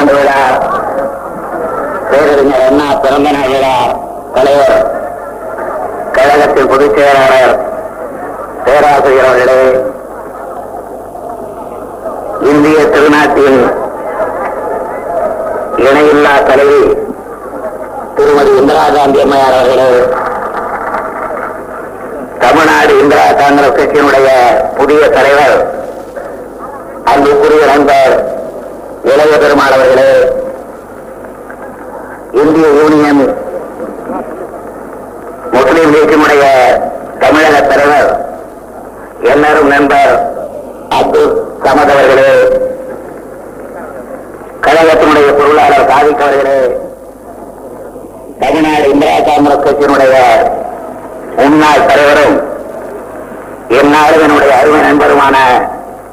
நூற்றாண்டு விழா பேரறிஞர் அண்ணா பிறந்த நாள் விழா தலைவர் கழகத்தின் பொதுச் செயலாளர் பேராசிரியர் அவர்களே இந்திய திருநாட்டின் இணையில்லா தலைவி திருமதி இந்திரா காந்தி அம்மையார் அவர்களே தமிழ்நாடு இந்திரா காங்கிரஸ் கட்சியினுடைய புதிய தலைவர் அன்புக்குரிய நண்பர் இளைய பெருமாள் அவர்களே இந்திய யூனியன் முஸ்லீம் லீக்கினுடைய தமிழக தலைவர் எல்லாரும் நண்பர் அப்துல் சமத் அவர்களே கழகத்தினுடைய பொருளாளர் சாதிக் அவர்களே தமிழ்நாடு இந்திரா காங்கிரஸ் கட்சியினுடைய முன்னாள் தலைவரும் எந்நாளும் என்னுடைய அருமை நண்பருமான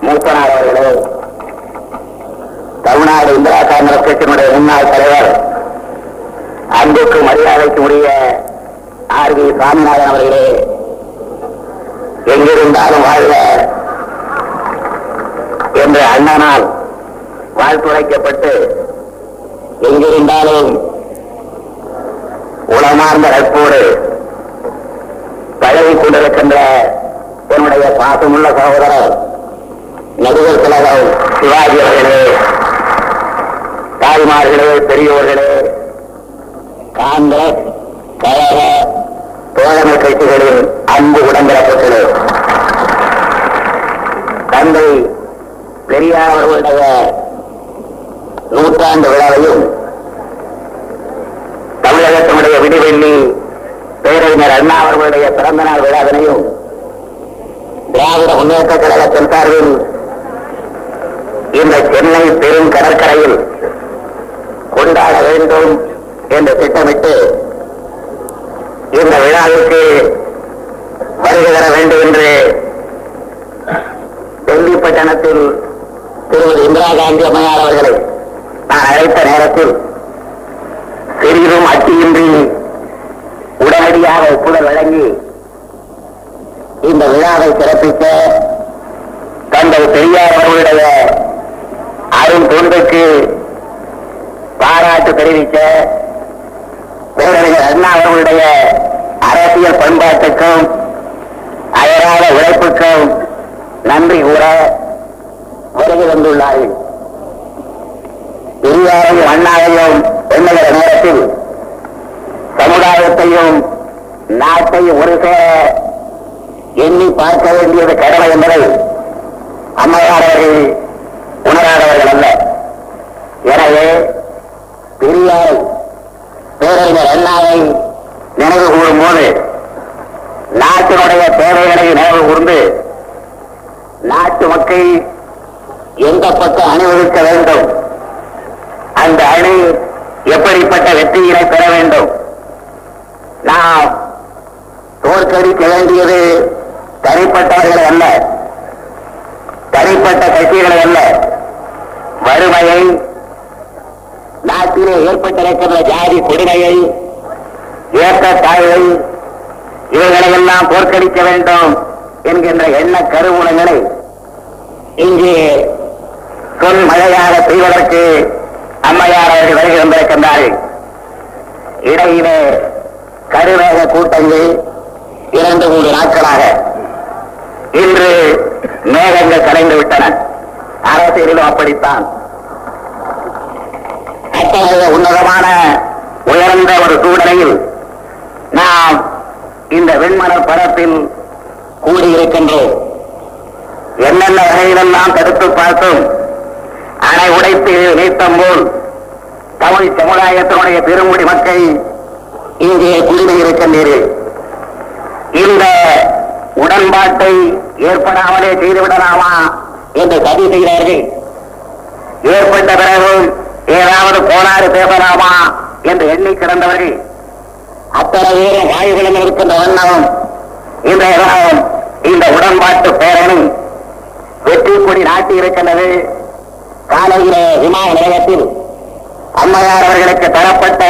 மூத்தனார் அவர்களே தமிழ்நாடு இந்திரா காங்கிரஸ் கட்சியினுடைய முன்னாள் தலைவர் அன்புக்கு மரியாதைக்கு உரிய ஆர் வி சாமிநாதன் அவர்களே எங்கிருந்தாலும் வாழ்க. என்று அண்ணனால் வாழ்த்துரைக்கப்பட்டு எங்கிருந்தாலும் உளமார்ந்த நட்போடு பழகிக் கொண்டிருக்கின்ற என்னுடைய பாசமுள்ள சகோதரர் நடிகர் திலகம் சிவாஜி அவர்களே. தாய்மார்களே பெரியோர்களே காங்கிரஸ் கழக தோழமை கட்சிகளின் அன்பு உடம்பிறப்புகளே தந்தை பெரியார் அவர்களுடைய நூற்றாண்டு விழாவையும் தமிழகத்தினுடைய விடிவெள்ளி பேரறிஞர் அண்ணா அவர்களுடைய பிறந்த நாள் விழாவினையும் திராவிட முன்னேற்ற கழகத்தின் சார்பில் இந்த சென்னை பெரும் கடற்கரையில் கொண்டாட வேண்டும் என்று திட்டமிட்டு இந்த விழாவிற்கு வருகை தர வேண்டும் என்று டெல்லி பட்டணத்தில் திருமதி இந்திரா காந்தி அம்மையார் அவர்களை நான் அழைத்த நேரத்தில் சிறிதும் அட்டியின்றி உடனடியாக ஒப்புதல் வழங்கி இந்த விழாவை சிறப்பிக்க தந்தை பெரியார் அவர்களுடைய அரும் தொண்டுக்கு பாராட்டு தெரிவிக்க பேரறிஞர் அண்ணா அவர்களுடைய அரசியல் பண்பாட்டுக்கும் அயராத உழைப்புக்கும் நன்றி கூற வருகை வந்துள்ளார்கள். பெரியாரையும் அண்ணாவையும் எண்ணுகிற நேரத்தில் சமுதாயத்தையும் நாட்டையும் ஒரு சேர எண்ணி பார்க்க வேண்டியது கடமை என்பதை அம்மையார் அவர்கள் உணராதவர்கள் அல்ல. எனவே பெரியார் பேரறிஞர் அண்ணாவை நினைவு கூறும் போது நாட்டினுடைய தேவைகளை நினைவு கூர்ந்து நாட்டு மக்கள் எந்த பக்கம் அணிவகுக்க வேண்டும்? அந்த அணி எப்படிப்பட்ட வெற்றியினை பெற வேண்டும்? நாம் தோற்கடிக்க வேண்டியது தனிப்பட்டவர்களை அல்ல. தனிப்பட்ட கட்சிகளை அல்ல. வறுமையை நாட்டிலே ஏற்பட்டிருக்கின்ற ஜாதி கொடுமையை ஏற்றத்தாழ்வை இவைகளையெல்லாம் தோற்கடிக்க வேண்டும் என்கின்ற எண்ண கருவூலங்களை இங்கே சொல் மழையாக செய்வதற்கு அம்மையார் அவர்கள் வருகை வந்திருக்கின்றார்கள் இடையிலே கருவேக கூட்டங்கள் இரண்டு மூன்று நாட்களாக இன்று மேகங்கள் கலைந்து விட்டன. அரசியலிலும் அப்படித்தான். அத்தகைய உன்னதமான உயர்ந்த ஒரு சூழ்நிலையில் நாம் இந்த வெண்மணல் படத்தில் கூடியிருக்கின்றோம். என்னென்ன வகையிலெல்லாம் தடுத்து பார்த்தும்? அணை உடைத்து நீத்தம் போல் தமிழ் சமுதாயத்தினுடைய பெருங்குடி மக்கள் இங்கே குடிமையிருக்கின்றீர்கள் இந்த உடன்பாட்டை ஏற்படாமலே செய்துவிடலாமா என்று சதி செய்கிறார்கள் ஏற்பட்ட பிறகு ஏதாவது கோளாறு பேசலாமா என்று எண்ணி கிடந்தவர்கள் அத்தனை பேரும் வாயுகளும் இருக்கின்ற வண்ணம் இந்த தினம் இந்த உடன்பாட்டு பேரணி வெற்றி கொடி நாட்டி இருக்கின்றது. காலையில விமான நிலையத்தில் அம்மையார் அவர்களுக்கு தரப்பட்ட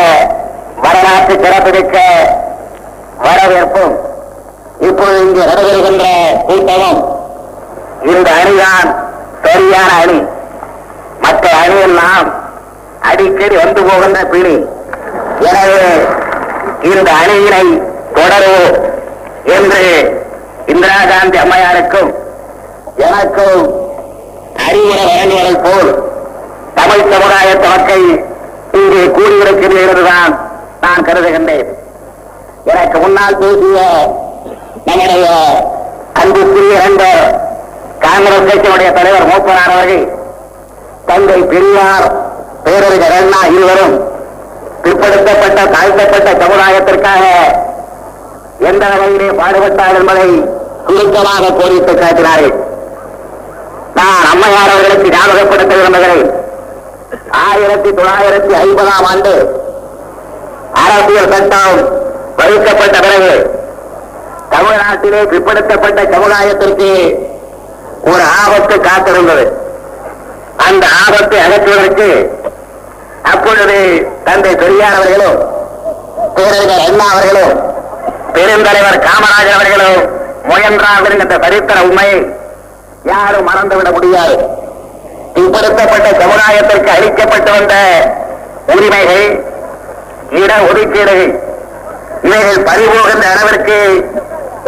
வரலாற்று சிறப்புமிக்க வரவேற்பும் இப்போது இங்கு நடைபெறுகின்ற கூட்டமும் இந்த அணிதான் சரியான அணி. மற்ற அணியெல்லாம் அடிக்கடி வந்து போகின்ற பிணி எனவே இந்த அணியினை தொடருவோம் என்று இந்திரா காந்தி அம்மையாருக்கும் எனக்கும் அறிவுரை வழங்குவதைப் போல் தமிழ் சமுதாய தொடக்கை இங்கே கூடியிருக்கிறதுதான் நான் கருதுகின்றேன். எனக்கு முன்னால் பேசிய நம்முடைய அன்புக்குரிய இரண்டு காங்கிரஸ் கட்சியினுடைய தலைவர் மூப்பனார் அவர்கள் தந்தை பெரியார் பேரறிஞர் அண்ணா இருவரும் பிற்படுத்தப்பட்ட தாழ்த்தப்பட்ட சமுதாயத்திற்காக எந்த வகையிலே பாடுபட்டார் என்பதை சுருக்கமாக கோரித்து காட்டினார்கள் நான் அம்மையார் அவர்களுக்கு ஞாபகப்படுத்த விரும்புகிறேன். ஆயிரத்தி தொள்ளாயிரத்தி ஐம்பதாம் ஆண்டு அரசியல் சட்டம் வகுக்கப்பட்ட பிறகு தமிழ்நாட்டிலே பிற்படுத்தப்பட்ட சமுதாயத்திற்கு ஒரு ஆபத்து காத்திருந்தது. அந்த ஆபத்தை அகற்றுவதற்கு அப்பொழுது தந்தை பெரியார் அவர்களும் பேரறிஞர் அண்ணா அவர்களும் பெருந்தலைவர் காமராஜர் அவர்களும் முயன்றார்கள் என்ற சரித்திர உண்மையை யாரும் மறந்துவிட முடியாது. பிற்படுத்தப்பட்ட சமுதாயத்திற்கு அளிக்கப்பட்டு வந்த உரிமைகள் இட ஒதுக்கீடு இவைகள் பறிபோகின்ற அளவிற்கு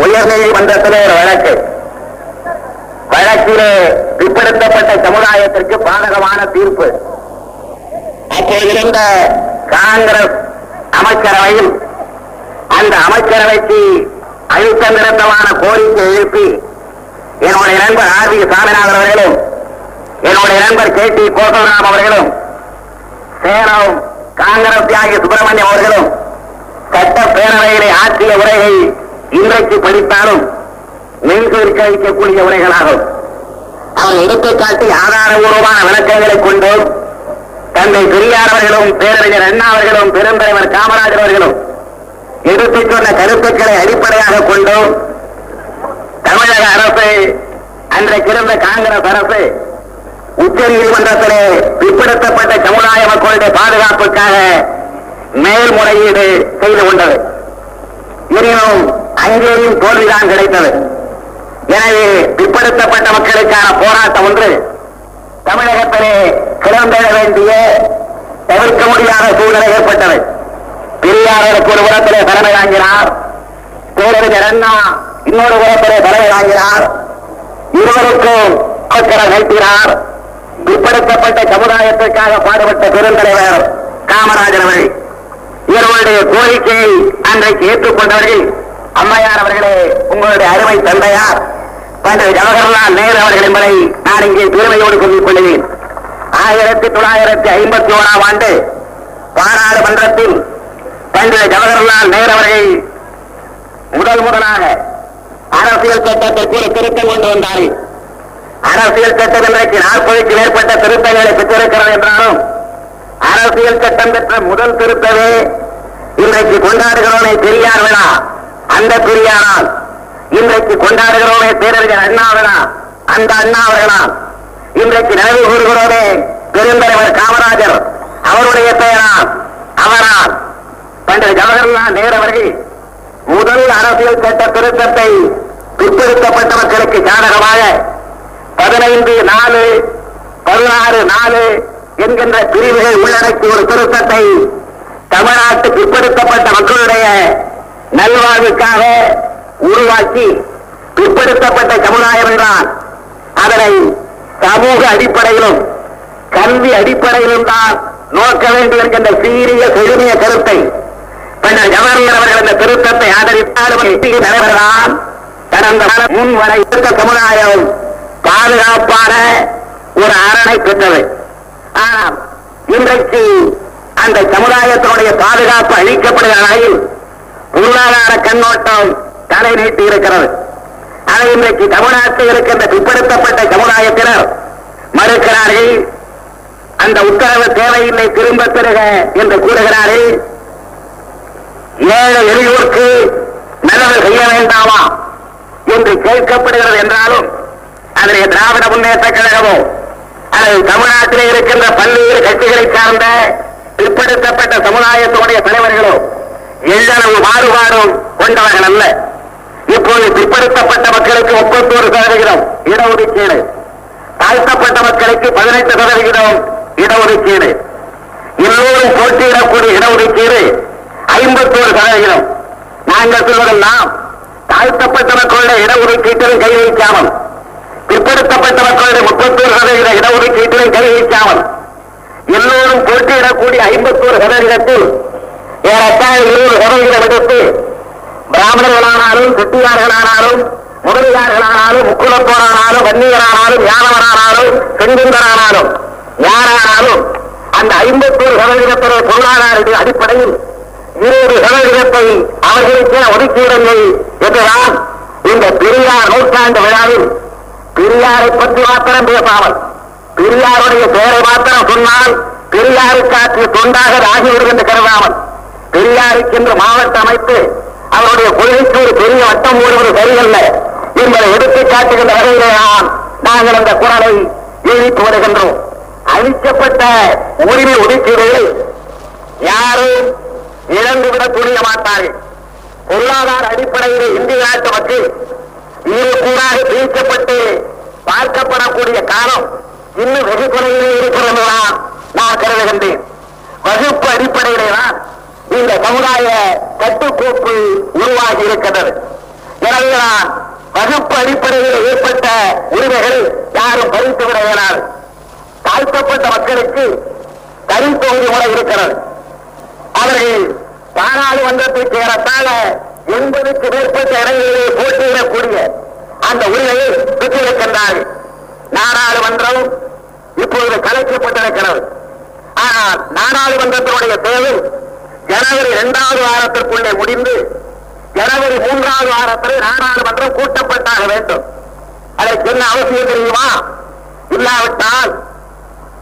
உயர்நீதிமன்றத்திலே ஒரு வழக்கு. வழக்கிலே பிற்படுத்தப்பட்ட சமுதாயத்திற்கு பாதகமான தீர்ப்பு. அப்போது இருந்த காங்கிரஸ் அமைச்சரவையில் அந்த அமைச்சரவைக்கு அழுத்த நிறுத்தமான கோரிக்கை எழுப்பி என்னுடைய நண்பர் ஆர் வி சாமிநாதன் அவர்களும் என்னுடைய நண்பர் கே டி கோசவராம் அவர்களும் சேலம் காங்கிரஸ் தியாகி சுப்பிரமணியம் அவர்களும் சட்டப்பேரவையிலே ஆற்றிய உரையை இன்றைக்கு படித்தாலும் மெய்கூர்க்க வைக்கக்கூடிய உரைகளாகும் அவர் எடுத்துக்காட்டி ஆதாரபூர்வமான விளக்கங்களை கொண்டு தந்தை பெரியார் அவர்களும் பேரறிஞர் அண்ணா அவர்களும் பெருந்தலைவர் காமராஜர் அவர்களும் எடுத்துச் சொன்ன கருத்துக்களை அடிப்படையாக கொண்டு தமிழக அரசு அன்றைக்கு இருந்த காங்கிரஸ் அரசு உச்ச நீதிமன்றத்திலே பிற்படுத்தப்பட்ட சமுதாய மக்களுடைய பாதுகாப்புக்காக மேல்முறையீடு செய்து கொண்டது. எனினும் அங்கேயும் தோல்விதான் கிடைத்தது. எனவே பிற்படுத்தப்பட்ட மக்களுக்கான போராட்டம் ஒன்று தமிழகத்திலே கிளம்பெற வேண்டிய தவிர்க்க முடியாத சூழ்நிலை ஏற்பட்டது. பெரியாரருக்கு ஒரு உரத்திலே தலைமை வாங்கினார். பேரறிஞர் அண்ணா இன்னொரு உரத்திலே தலைமை வாங்கினார். இருவருக்கும் அவசரம் நீட்டினார் பிற்படுத்தப்பட்ட சமுதாயத்திற்காக பாடுபட்ட பெருந்தலைவர் காமராஜர் அவர்கள். இவர்களுடைய கோரிக்கையை அன்றைக்கு ஏற்றுக்கொண்டவர்கள் அம்மையார் அவர்களே உங்களுடைய அருமை தந்தையார். பண்டைய ஜவஹர்லால் நேரு அவர்கள் என்பதை நான் இங்கே பெருமையோடு சொல்லிக் கொள்கிறேன். ஆயிரத்தி தொள்ளாயிரத்தி ஐம்பத்தி ஓராம் ஆண்டு பாராளுமன்றத்தில் பண்டைய ஜவஹர்லால் நேரு அவர்கள் முதல் முதலாக அரசியல் சட்டத்திற்கு ஒரு திருத்தம் கொண்டு வந்தார்கள். அரசியல் சட்டம் இன்றைக்கு நாற்பதுக்கு மேற்பட்ட திருத்தங்களை பெற்றிருக்கிறது என்றாலும் அரசியல் சட்டம் பெற்ற முதல் திருத்தமே இன்றைக்கு கொண்டாடுகிறோமே பெரியார் விழா அந்த பெரியாரால். இன்றைக்கு கொண்டாடுகிறோமே பேரறிஞர் அண்ணா அந்த அண்ணா அவர்களா? இன்றைக்கு நினைவு கூறுகிறோமே பெருந்தலைவர் காமராஜர் அவருடைய பெயரா? அவரா? பண்டைய ஜவஹர்லால் நேரு அவர்கள் முதல் அரசியல் சட்ட திருத்தத்தை பிற்படுத்தப்பட்டவர்களுக்கு சாதகமாக பதினைந்து நாலு பதினாறு நாலு என்கின்ற பிரிவுகள் உள்ளடக்கிய ஒரு திருத்தத்தை தமிழ்நாட்டு பிற்படுத்தப்பட்ட மக்களுடைய நல்வாழ்வுக்காக உருவாக்கி பிற்படுத்தப்பட்ட சமுதாயம் என்றால் அதனை சமூக அடிப்படையிலும் கல்வி அடிப்படையிலும் தான் நோக்க வேண்டும் என்கின்ற சீரிய செழுமைய கருத்தை பின்னர் ஜவஹர்லால் அவர்கள் இந்த திருத்தத்தை ஆதரித்தாலும் தலைவர்தான் கடந்த முன் வரை இருந்த சமுதாயம் பாதுகாப்பான ஒரு அரணை பெற்றது. ஆனால் இன்றைக்கு அந்த சமுதாயத்தினுடைய பாதுகாப்பு அளிக்கப்படுகிற வகையில் பொருளாதார கண்ணோட்டம் தலை நீட்டி இருக்கிறது அதை இன்றைக்கு தமிழ்நாட்டில் இருக்கின்ற பிற்படுத்தப்பட்ட சமுதாயத்தினர் மறுக்கிறார்கள். அந்த உத்தரவு தேவையில்லை திரும்ப பெறுக என்று கூறுகிறார்கள். ஏழை எளியோருக்கு நல்லது செய்ய வேண்டாமா என்று கேட்கப்படுகிறது என்றாலும் அதனை திராவிட முன்னேற்ற கழகமோ அல்லது தமிழ்நாட்டிலே இருக்கின்ற பல்வேறு கட்சிகளை சார்ந்த பிற்படுத்தப்பட்ட சமுதாயத்தினுடைய தலைவர்களோ எவ்வளவு மாறுபாடும் கொண்டவர்கள் அல்ல. இப்போது பிற்படுத்தப்பட்ட மக்களுக்கு முப்பத்தோரு சதவிகிதம் இடஒதுக்கீடு. தாழ்த்தப்பட்ட மக்களுக்கு பதினெட்டு சதவிகிதம் இடஒதுக்கீடு. எல்லோரும் போட்டியிடக்கூடிய இடஒதுக்கீடு ஐம்பத்தோரு சதவிகிதம். நாங்கள் சொல்வதெல்லாம் தாழ்த்தப்பட்ட மக்களுடைய இடஒதுக்கீட்டிலும் கை வைக்காமல் பிற்படுத்தப்பட்ட மக்களுடைய முப்பத்தோரு சதவீத இடஒதுக்கீட்டிலும் கை வைக்காமல் எல்லோரும் போட்டியிடக்கூடிய ஐம்பத்தோரு சதவீதத்தில் ஏறத்தாழ இருநூறு சதவீதம் எடுத்து பிராமணர்களானாலும் செட்டியார்களானாலும் முதலியார்களானாலும் முக்குலத்தோரானாலும் வன்னியரானாலும் ஞானவரானாலும் செங்குந்தரானாலும் யாரானாலும் அந்த ஐம்பத்தோரு சதவீதத்துடைய பொருளாதார அடிப்படையில் இருபது சதவீதத்தை அவர்களுக்கே ஒதுக்கீடுங்கள் என்றுதான் இந்த பெரியார் நூற்றாண்டு விழாவில் பெரியாரை பற்றி மாத்திரம் பேசாமல் பெரியாருடைய பெயரை மாத்திரம் சொன்னால் பெரியாருக்கு ஆற்றிய தொண்டாக ஆகிவிடும் என்று கருதாமல் பெரியாருக்கு மாவட்ட அமைத்து அவருடைய கொள்கைக்கு ஒரு பெரிய வட்டம் போடுவது சரியல்ல என்பதை எடுத்து காட்டுகின்ற வகையிலேதான் நாங்கள் அந்த குரலை எழுதிட்டு வருகின்றோம். அளிக்கப்பட்ட உரிமை ஒதுக்கீடு யாரும் இழந்துவிடத் துணிய மாட்டார்கள். பொருளாதார அடிப்படையில் இந்திய நாட்டு மக்கள் இரு கூறாக பிரிக்கப்பட்டு பார்க்கப்படக்கூடிய காலம் இன்னும் வெகு குறையிலே இருக்கிறது நான் கருதுகின்றேன். வகுப்பு அடிப்படையிலே தான் இந்த சமுதாய கட்டுக்கோப்பு உருவாகி இருக்கிறது. எனவே நான் வகுப்பு அடிப்படையில் ஏற்பட்ட உரிமைகள் யாரும் பறித்து விட இயலாது தாழ்த்தப்பட்ட மக்களுக்கு தனித்தொகுதி முறை இருக்கிறது. அவர்கள் பாராளுமன்றத்தில் சேரத்தாழ எண்பதுக்கு மேற்பட்ட இடங்களிலே போட்டியிடக்கூடிய அந்த உரிமையை பெற்றிருக்கின்றார்கள். நாடாளுமன்றம் இப்பொழுது கலைக்கப்பட்டிருக்கிறது. ஆனால் நாடாளுமன்றத்தினுடைய தேவை ஜனவரி இரண்டாவது வாரத்திற்குள்ளே முடிந்து ஜனவரி மூன்றாவது வாரத்தில் நாடாளுமன்றம் கூட்டப்பட்டாக வேண்டும். அதற்கு என்ன அவசியம் தெரியுமா? இல்லாவிட்டால்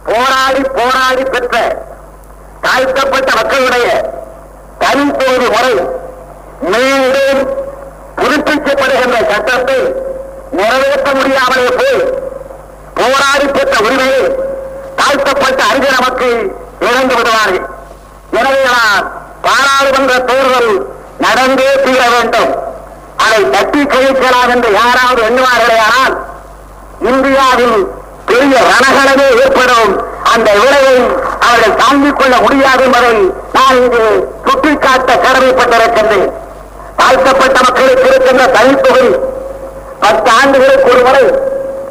போராடி போராடி பெற்ற தாழ்த்தப்பட்ட மக்களுடைய தனித்தொகுதி முறை மீண்டும் புதுப்பிக்கப்படுகின்ற சட்டத்தை நிறைவேற்ற முடியாமலே போய் போராடி பெற்ற உரிமையை தாழ்த்தப்பட்ட அறிஞர் நமக்கு இழந்து விடுவார்கள். எனவேதான் பாராளுமன்ற தேர்தல் நடந்தே தீர வேண்டும். அதை தட்டி கழிக்கலாம் என்று யாராவது எண்ணுவார்களேயானால் இந்தியாவில் பெரிய ரணகளவே ஏற்படும் அந்த விளைவை அவர்கள் தாங்கிக் கொள்ள முடியாது என்பதை நான் இங்கு சுட்டிக்காட்ட கடமைப்பட்டிருக்கின்றேன். தாழ்த்தப்பட்ட மக்களுக்கு இருக்கின்ற தனித்தொகை பத்து ஆண்டுகளுக்கு ஒரு முறை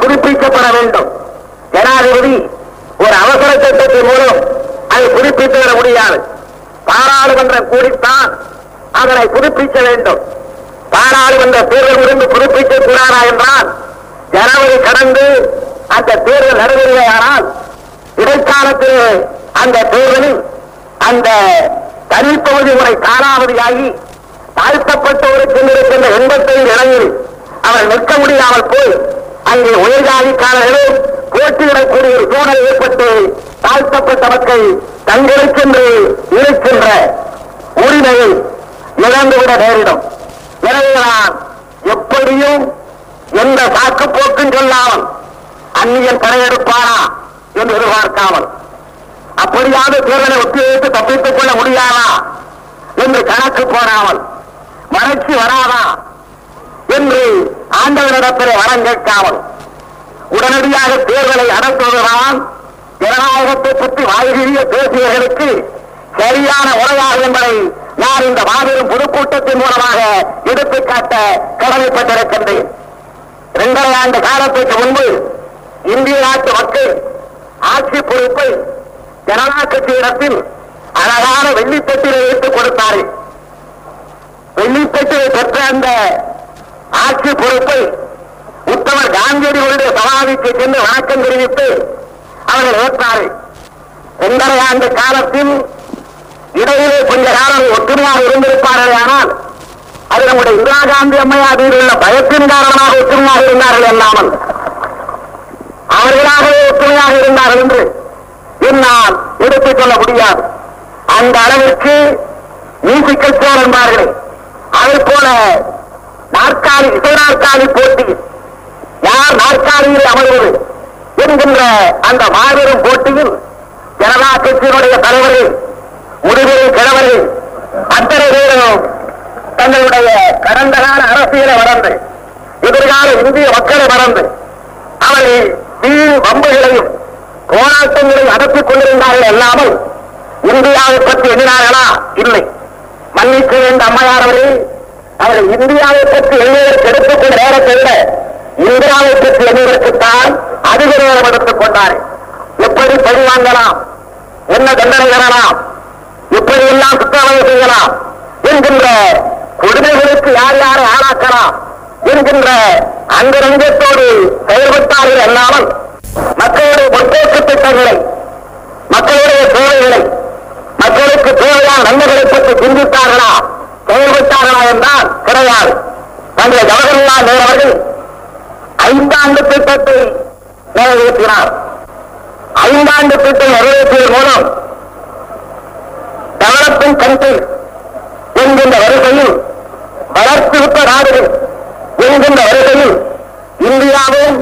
புதுப்பிக்கப்பட வேண்டும். ஜனாதிபதி ஒரு அவசர சட்டத்தின் மூலம் அதை புதுப்பித்து வர முடியாது. பாராளுமன்றம் கூடித்தான் அதனை புதுப்பிக்க வேண்டும். பாராளுமன்ற தேர்தல் முடிந்து புதுப்பிக்க கூடாதா என்றால் ஜனவரி கடந்து அந்த தேர்தல் நடைபெறுகையானால் இடைக்காலத்திலே அந்த தேர்தலில் அந்த தனிப்பகுதி முறை காலாவதியாகி தாழ்த்தப்பட்டவருக்கு இருக்கின்ற எண்பத்தைந்து இடங்களில் அவர் நிற்க முடியாமல் போய் அங்கே உயர்ஜாதிக்காரர்களும் போட்டியிடக்கூடிய ஒரு சூழல் ஏற்பட்டு தாழ்த்தப்பட்ட மக்கள் தங்களுக்கென்று இருக்கின்ற உரிமையை இழந்துவிட நேரிடும். எனவேதான் எப்படியும் எந்த சாக்கு போக்கும் சொல்லாமல் அந்நியன் படையெடுப்பானா என்று எதிர்பார்க்காமல் அப்படியாவது தேர்தலை ஒத்திவைத்து தப்பித்துக் கொள்ள முடியாதா என்று கணக்கு போடாமல் வறட்சி வராதா என்று ஆண்டவரிடத்திலே வரம் கேட்காமல் உடனடியாக தேர்தலை நடத்துவதுதான் ஜனநாயகத்தை பற்றி வாய்கிறிய பேசியவர்களுக்கு சரியான உரையாகும் என்பதை நான் இந்த மாபெரும் பொதுக்கூட்டத்தின் மூலமாக எடுத்துக்காட்ட கடமைப்பட்டிருக்கின்றேன். இரண்டரை ஆண்டு காலத்திற்கு முன்பு இந்திய நாட்டு மக்கள் ஆட்சி பொறுப்பை ஜனநாயக கட்சியிடத்தில் அழகான வெள்ளித்தட்டிலே வைத்துக் கொடுத்தார்கள். வெள்ளித்தட்டிலே பெற்ற அந்த ஆட்சி பொறுப்பை உத்தமர் காந்தியடிகளுடைய சமாதிக்கு சென்று வணக்கம் தெரிவித்து அவர்கள் ஏற்றார்கள் ஒன்றரை ஆண்டு காலத்தில் இடையிலே கொஞ்ச காலம் ஒற்றுமையாக இருந்திருப்பார்கள் ஆனால் அது நம்முடைய இந்திரா காந்தி அம்மையார் மீது உள்ள பயத்தின் காரணமாக ஒற்றுமையாக இருந்தார்கள் அல்லாமல் அவர்களாகவே ஒற்றுமையாக இருந்தார்கள் என்று என்னால் எடுத்துக் கொள்ள முடியாது. அந்த அளவிற்கு மியூசிக்கல் சேர் என்பார்களே அதை போல நாற்காலி இசை நாற்காலி போட்டி. யார் நாற்காலியில் அமர்வது? என்கின்ற அந்த மாபெரும் போட்டியில் ஜனதா கட்சியினுடைய தலைவர்கள் முடிவுரை கிழவர்கள் அத்தனை பேரும் தங்களுடைய கடந்த கால அரசியலை மறந்து எதிர்கால இந்திய மக்களை மறந்து அவர்கள் வீண் வம்புகளையும் போராட்டங்களையும் நடத்திக் கொண்டிருந்தார்கள் அல்லாமல் இந்தியாவை பற்றி எண்ணினார்களா? இல்லை. மன்னிக்க வேண்ட அம்மையார் அவர்கள் அவர்கள் இந்தியாவை பற்றி எண்ணுவதற்கு எடுத்துக்கொண்ட நேரத்தை விட இந்தியாவை பற்றி எண்ணுவதற்குத்தான் எடுத்துக் கொண்டார். எப்படி பழி வாங்கலாம்? என்ன தண்டனை பெறலாம் எப்படி எல்லாம் குற்றவாளி செய்யலாம்? என்கின்ற கொடுமைகளுக்கு யார் யாரை ஆளாக்கலாம்? என்கின்ற அந்த ரங்கத்தோடு செயல்பட்டார்கள் அல்லாமல் மக்களுடைய முற்போக்கு திட்டங்களை மக்களுடைய தேவைகளை மக்களுக்கு தேவையான நன்மைகளை பற்றி சிந்தித்தார்களா? செயல்பட்டார்களா என்றால் கிடையாது. தந்தை ஜவஹர்லால் நேரு அவர்கள் ஐந்தாண்டு திட்டத்தை நிறைவேற்றினார். ஐந்தாண்டு திட்டம் நிறைவேற்றியதன் மூலம் டெவலப்பிங் கண்ட்ரி என்கின்ற வரிசையில் வளர்ச்சியுற்ற நாடுகள் என்கின்ற வரிசையில் இந்தியாவும்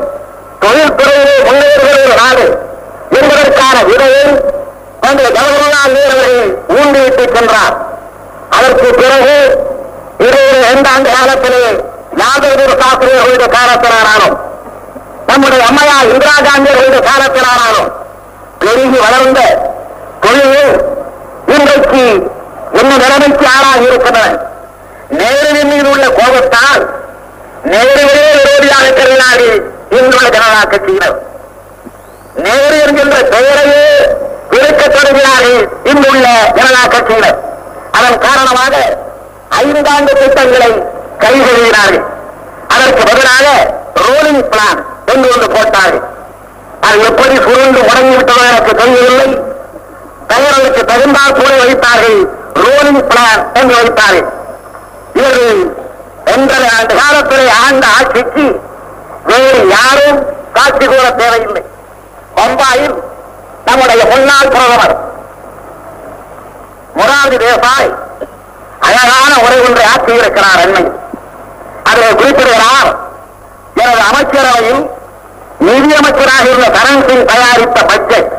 தொழில்துறையிலே முன்னேறுகிற ஒரு நாடு என்பதற்கான விடையை தந்தை ஜவஹர்லால் நேரு அவர்கள் ஊண்டிவிட்டு சென்றார். அதற்கு பிறகு இருபது இரண்டாண்டு காலத்திலே யாதவ் சாஸ்திரியர்களுடைய காலத்தினாராலும் நம்முடைய அம்மையார் இந்திரா காந்தியர்களுடைய காலத்தினாராலும் பெருகி வளர்ந்த தொழில் இன்றைக்கு என்ன நிலைமைக்கு ஆளாகி இருக்கின்றன நேருவின் மீது உள்ள கோபத்தால் நேருவிலே விரோதியாக கருதினாடி இன்றுள்ள ஜனதா கட்சியினர். நேரு என்கின்ற பெயரையே இருக்க தொடங்கினார்கள் இன்றுள்ள ஜனதா கட்சியினர். அதன் காரணமாக ஐந்தாண்டு திட்டங்களை கை கைகழுவினார்கள் அதற்கு பதிலாக ரோலிங் பிளான் என்று ஒன்று போட்டார்கள். அது எப்படி சுருண்டு முடங்கிவிட்டதோ எனக்கு தெரியவில்லை. பெயர்களுக்கு தகுந்தால் கூட வைத்தார்கள். ரோலிங் பிளான் என்று வைத்தார்கள். இவர்கள் ஒன்றரை ஆண்டு காலத்திலே ஆண்ட ஆட்சிக்கு வேறு யாரும் காட்சி கூற தேவையில்லை. பம்பாயில் நம்முடைய முன்னாள் பிரதமர் முராஜி தேசாய் அழகான உரை ஒன்றை ஆற்றியிருக்கிறார் என்னை அதில் குறிப்பிடுகிறார். எனது அமைச்சரவையில் நிதியமைச்சராக இருந்த சரண் சிங் தயாரித்த பட்ஜெட்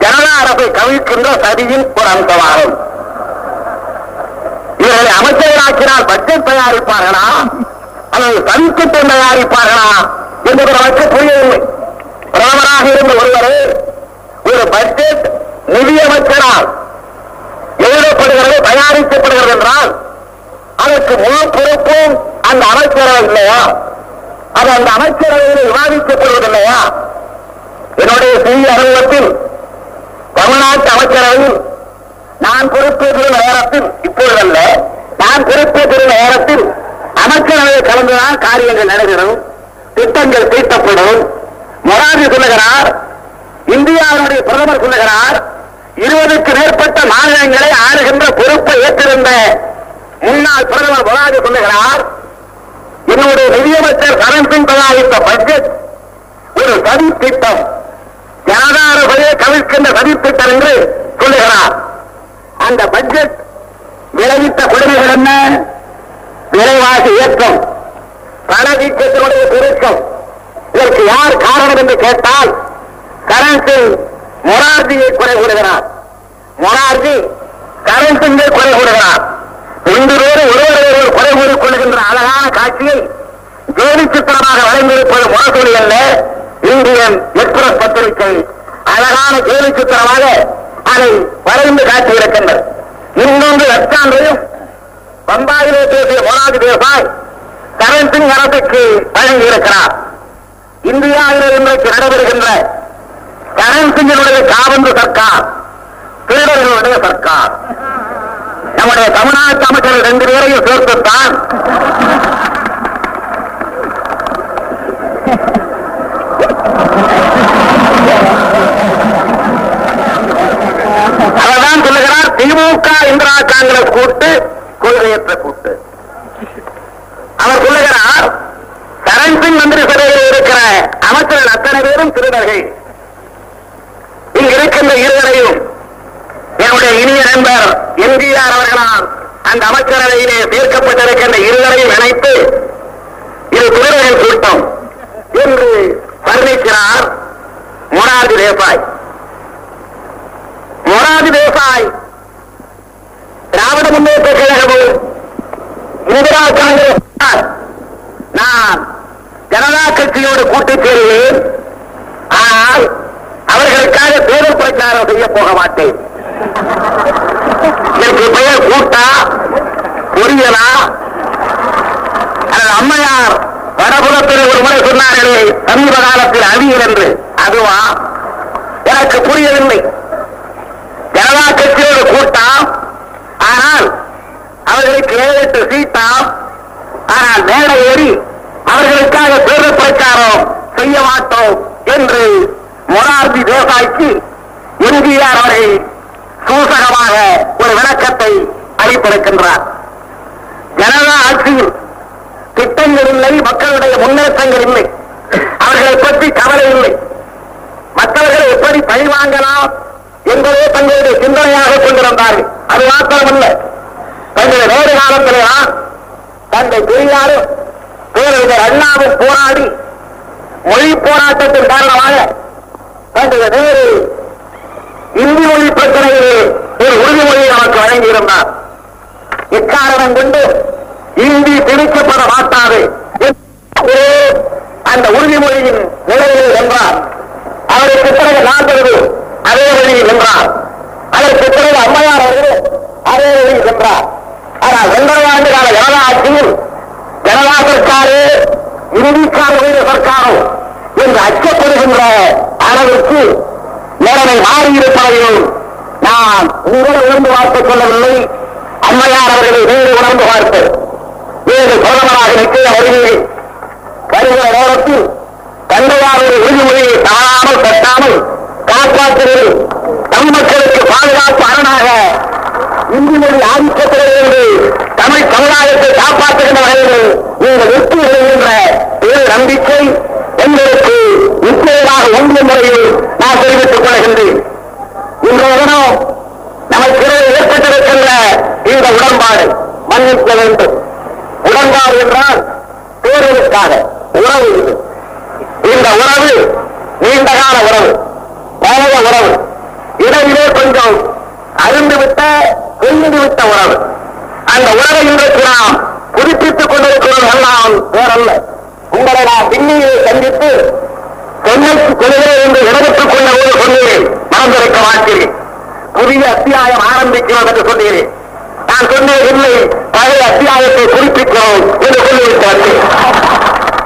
ஜனதா அரசை கவிழ்க்கின்ற சதியின் ஒரு அம்சமாகும். இவர்களை அமைச்சராக்கினால் பட்ஜெட் தயாரிப்பார்களா? அல்லது சதித்திட்டம் தயாரிப்பார்களா? என்பது நமக்கு புரியவில்லை. பிரதமராக இருந்த ஒருவரே ஒரு பட்ஜெட் நிதியமைச்சரால் எழுதப்படுகிறது தயாரிக்கப்படுகிறது என்றால் அதற்கு முழு பொறுப்பும் அந்த அமைச்சரவை இல்லையா? அது அந்த அமைச்சரவையில் விவாதிக்கப்படுவதில்லையா? என்னுடைய சிறிய அலுவலகத்தில் தமிழ்நாட்டு அமைச்சரவையில் நான் பொறுப்பேற்ற நேரத்தில் இப்பொழுதல்ல நான் பொறுப்பேற்ற நேரத்தில் அமைச்சரவையை கலந்துதான் காரியங்கள் நடைபெறும் திட்டங்கள் தீட்டப்படும். மொராஜி சொல்லுகிறார் இந்தியாவினுடைய பிரதமர் சொல்லுகிறார் இருபதுக்கு மேற்பட்ட மாநிலங்களை ஆளுகின்ற பொறுப்பை ஏற்றிருந்த முன்னாள் பிரதமர் மொராஜி சொல்லுகிறார் என்னுடைய நிதியமைச்சர் கரண் சிங் தயாரித்த பட்ஜெட் ஒரு சதி திட்டம் ஜனதா அரசையே கவிழ்க்கின்ற சதி திட்டம் என்று சொல்லுகிறார். அந்த பட்ஜெட் விளைவித்த கொடுமைகள் என்ன? விரைவாக இயக்கம் பணவீக்கத்தினுடைய பெருக்கம். இதற்கு யார் காரணம் என்று கேட்டால் கரண் சிங் மொரார்ஜியை குறை கூடுகிறார் மொரார்ஜி கரண் சிங்கை குறை கூடுகிறார் ரெண்டு பேரும் ஒருவர் ஒருவர் குறை கூறிக் கொள்கின்ற அழகான காட்சியை ஜோதி சித்திரமாக வழங்கியிருப்பது முரசொலி அல்ல. இந்தியன் எக்ஸ்பிரஸ் பத்திரிகை அழகான ஜோதி சித்திரமாக அதை வரைந்து காட்டியிருக்கின்றது. இன்னொன்று லட்சாண்டையும் பம்பாயிலே பேசிய மொராஜி தேசாய் கரண் சிங் அரசுக்கு வழங்கியிருக்கிறார். இந்தியாவில் இன்றைக்கு நடைபெறுகின்ற கரண் சிங்கினுடைய காவந்து சர்க்கார் திருடர்களுடைய சர்க்கார். நம்முடைய தமிழ்நாட்டு அமைச்சர் ரெண்டு பேரையும் சேர்த்துத்தான். அவர்தான் சொல்லுகிறார் திமுக இந்திரா காங்கிரஸ் கூட்டு கொள்கையற்ற கூட்டு. அவர் சொல்லுகிறார் சரண் சிங் மந்திரி சபையில் இருக்கிற அமைச்சர்கள் அத்தனை பேரும் திருடர்கள். இங்கிருக்கின்ற இருவரையும் என்னுடைய இனிய நண்பர் எம்ஜிஆர் அவர்களால் அந்த அமைச்சரவையிலே சேர்க்கப்பட்டிருக்கின்ற இருவரையும் இணைத்து இது திருடர்கள் கூட்டம் என்று வர்ணிக்கிறார் மொராஜி தேசாய். மொராஜி தேசாய் திராவிட முன்னேற்ற கழகமும் இந்திரா காங்கிரஸ் நான் ஜனதா கட்சியோடு கூட்டிச் சேருவேன். ஆனால் அவர்களுக்காக தேர்தல் பிரச்சாரம் செய்ய போக மாட்டேன். எனக்கு பெயர் கூட்டா? பொரியலா? அல்லது அம்மையார் வடபுலத்தில் ஒரு முறை சொன்னார்களே சமீப காலத்தில் அறிவியல் என்று. அதுவா? எனக்கு புரியவில்லை. ஜனதா கட்சியோட கூட்டம். ஆனால் அவர்களுக்கு ஏழு சீட்டாம். ஆனால் மேடை ஏறி அவர்களுக்காக தேர்தல் பிரச்சாரம் செய்ய மாட்டோம் என்று மொரார்ஜி தேசாய்க்கு எம்ஜிஆர் அவர்கள் சூசகமாக ஒரு விளக்கத்தை அளித்திருக்கின்றார். ஜனதா ஆட்சியில் திட்டங்கள் இல்லை மக்களுடைய முன்னேற்றங்கள் இல்லை அவர்களை பற்றி கவலை இல்லை. மற்றவர்களை எப்படி பழி வாங்கலாம் என்பதே தங்களுடைய சிந்தனையாக கொண்டிருந்தார்கள். அது மாத்திரமல்ல தங்களுடைய வேறு காலத்திலேதான் தந்தை பெரியாரும் பேரறிஞர் அண்ணாவும் போராடி மொழி போராட்டத்தின் காரணமாக தங்களுடைய வேறு இந்தி மொழி பிரச்சனையிலே ஒரு உறுதிமொழியை நமக்கு வழங்கியிருந்தார். இக்காரணம் கொண்டு இந்தி பிடிக்கப்பட மாட்டாது. அந்த உறுதிமொழியின் நிலையிலே என்றார் அவருக்கு பிறகு நாற்பது அதே வழியில் என்றார் அதற்கு பிறகு அம்மையார் அவர்கள் அதே வழியில் என்றார் ஆனால் ஒன்றரை ஆண்டு கால ஜனதா ஆட்சியில் ஜனதா சர்க்காரு இந்திக்கார சர்க்காரோ என்று அச்சப்படுகின்ற அளவிற்கு நிலைமை மாறியிருப்பதையும் நான் உங்களை உணர்ந்து பார்த்துக் கொள்ளவில்லை. அம்மையார் அவர்களை வேறு உணர்ந்து பார்த்து வேறு பிரதமராக நிற்கிற வருகிறேன் வருகிற நேரத்தில் தந்தையாருடைய உறுதிமொழியை தவறாமல் தட்டாமல் காப்பாற்றுவது தம் மக்களுக்கு பாதுகாப்பு அரணாக இந்தி மொழி ஆதிக்கத்திலிருந்து தமிழ் சமுதாயத்தை காப்பாற்றுகின்ற வகையில் நீங்கள் வெற்றி என்ற பேர் நம்பிக்கை எங்களுக்கு நிச்சயமாக ஒன்றிய முறையில் நான் தெரிவித்துக் கொள்கின்றேன். இன்றைய தினம் நமக்கு ஏற்பட்டிருக்கின்ற இந்த உடன்பாடு மன்னிக்க வேண்டும். உடன்பாடு என்றால் பேருக்காக உறவு இது. இந்த உறவு நீண்டகால உறவு பழைய உறவு. இடையிலே கொஞ்சம் அருந்துவிட்ட விட்ட உறவு. அந்த உறவை இன்றைக்கு நாம் புதுப்பித்துக் கொண்டிருக்கிறோம் எல்லாம் வேறல்ல. உங்களை நான் திண்ணியை சந்தித்து சென்னைக்கு கொள்கிறேன் என்று இடத்துக் கொண்ட போது சொன்னேன் மறந்திருக்க மாட்டேன். புதிய அத்தியாயம் ஆரம்பிக்கிறோம் என்று சொன்னேன் நான் சொன்னேன் இல்லை பழைய அத்தியாயத்தை குறிப்பிக்கிறோம் என்று சொல்லிவிட்டு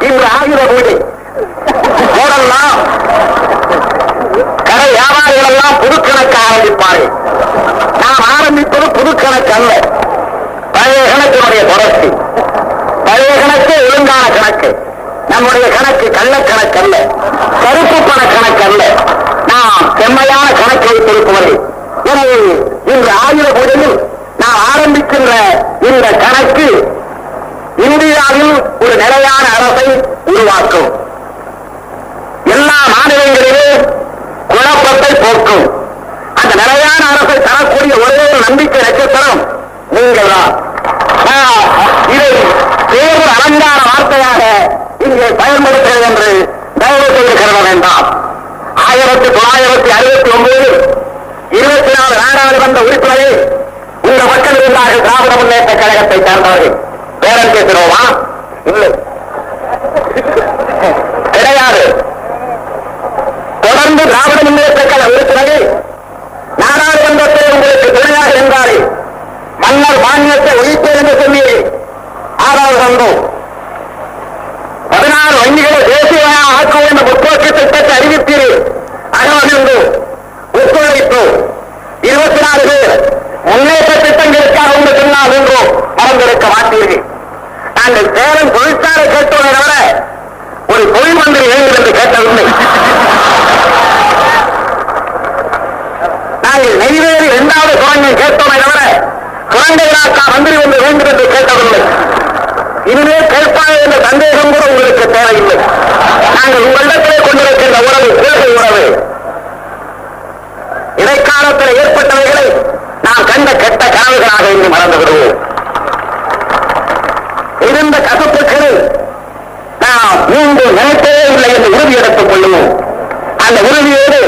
இன்று ஆயுத பூஜை. போடலாம். கடை வியாபாரிகள் எல்லாம் புது கணக்கு ஆரம்பிப்பார்கள் நாம் ஆரம்பிப்பது புது கணக்கு அல்ல பழைய கணக்கினுடைய தொடர்ச்சி பழைய கணக்கு ஒழுங்கான கணக்கு நம்முடைய கணக்கு கள்ளக்கணக்கு அல்ல கருப்பு பண கணக்கு அல்ல நாம் செம்மையான கணக்கு வைத்திருப்பவர்கள் எனவே இன்று ஆயுத பூஜையில் நாம் ஆரம்பிக்கின்ற இந்த கணக்கு இந்தியாவில் ஒரு நிலையான அரசை உருவாக்கும். எல்லா மாநிலங்களிலும் குழப்பத்தை போக்கும். அந்த நிலையான அரசை தரக்கூடிய ஒரே ஒரு நம்பிக்கை நட்சத்திரம் நீங்கள் தான் இதை தேர்வு அலங்கார வார்த்தையாக இங்கே பயன்படுத்துகிறது என்று தயவு செய்து கருத வேண்டாம். ஆயிரத்தி தொள்ளாயிரத்தி அறுபத்தி ஒன்பது இருபத்தி நாலு நாடாளுமன்ற உறுப்பினர்கள் இந்த மக்கள் இருந்தார்கள் திராவிட முன்னேற்ற கழகத்தை சேர்ந்தவர்கள். பேரம் பேசுகிறோமா? இல்லை. கிடையாது. தொடர்ந்து திராவிட முன்னேற்ற கழக உறுப்பினர்கள் நாடாளுமன்றத்தில் உங்களுக்கு துணையாக இருந்தாரே மன்னர் மாநிலத்தை ஒழிப்பேன் என்று சொல்லி ஆதரவு தந்தோம் பதினாறு வங்கிகளை தேசியமாக ஆக்குவோம் என்ற முற்போக்கு திட்டத்தை அறிவித்தீர்கள் அகமகிழ்ந்து ஒத்துழைத்தோம் இருபத்தி நாலு பேர் முன்னேற்ற திட்டங்களுக்காக உங்க பின்னால் நின்றோம் மறந்திருக்க மாட்டீர்கள். நாங்கள் சேலம் தொழிற்சாலை கேட்டோமே தவிர ஒரு தொழில் மந்திரி வேண்டும் என்று கேட்டதில்லை. நாங்கள் நெய்வேலி இரண்டாவது சுரங்கை கேட்டோமே தவிர சுரங்க இலாக்கா மந்திரி ஒன்று வேண்டும் என்று கேட்டதில்லை. இனிமேல் கேட்பாங்க சந்தேகம் கூட உங்களுக்கு தேவையில்லை. நாங்கள் உங்களிடத்திலே கொண்டிருக்கின்ற உறவு கொள்கை உறவு. இடைக்காலத்தில் ஏற்பட்டவைகளை நாம் கண்ட கெட்ட கனவுகளாக இன்று மறந்து விடுவோம் இருந்த கசப்புகளை நாம் மீண்டும் நினைத்தே இல்லை என்று உறுதி எடுத்துக் கொள்ளுவோம் அந்த உறுதியோடு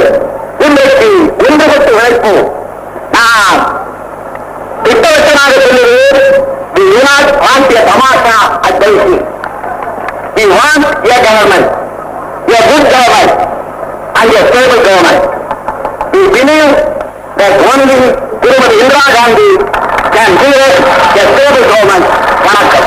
இன்றைக்கு ஒன்றுபட்டு உழைப்போம். நாம் திட்டவட்டமாக சொல்லுவது we do not want We want your government, your good government, and your stable government. We believe that only Tirumati Indira Gandhi can create a stable government. Namaskar.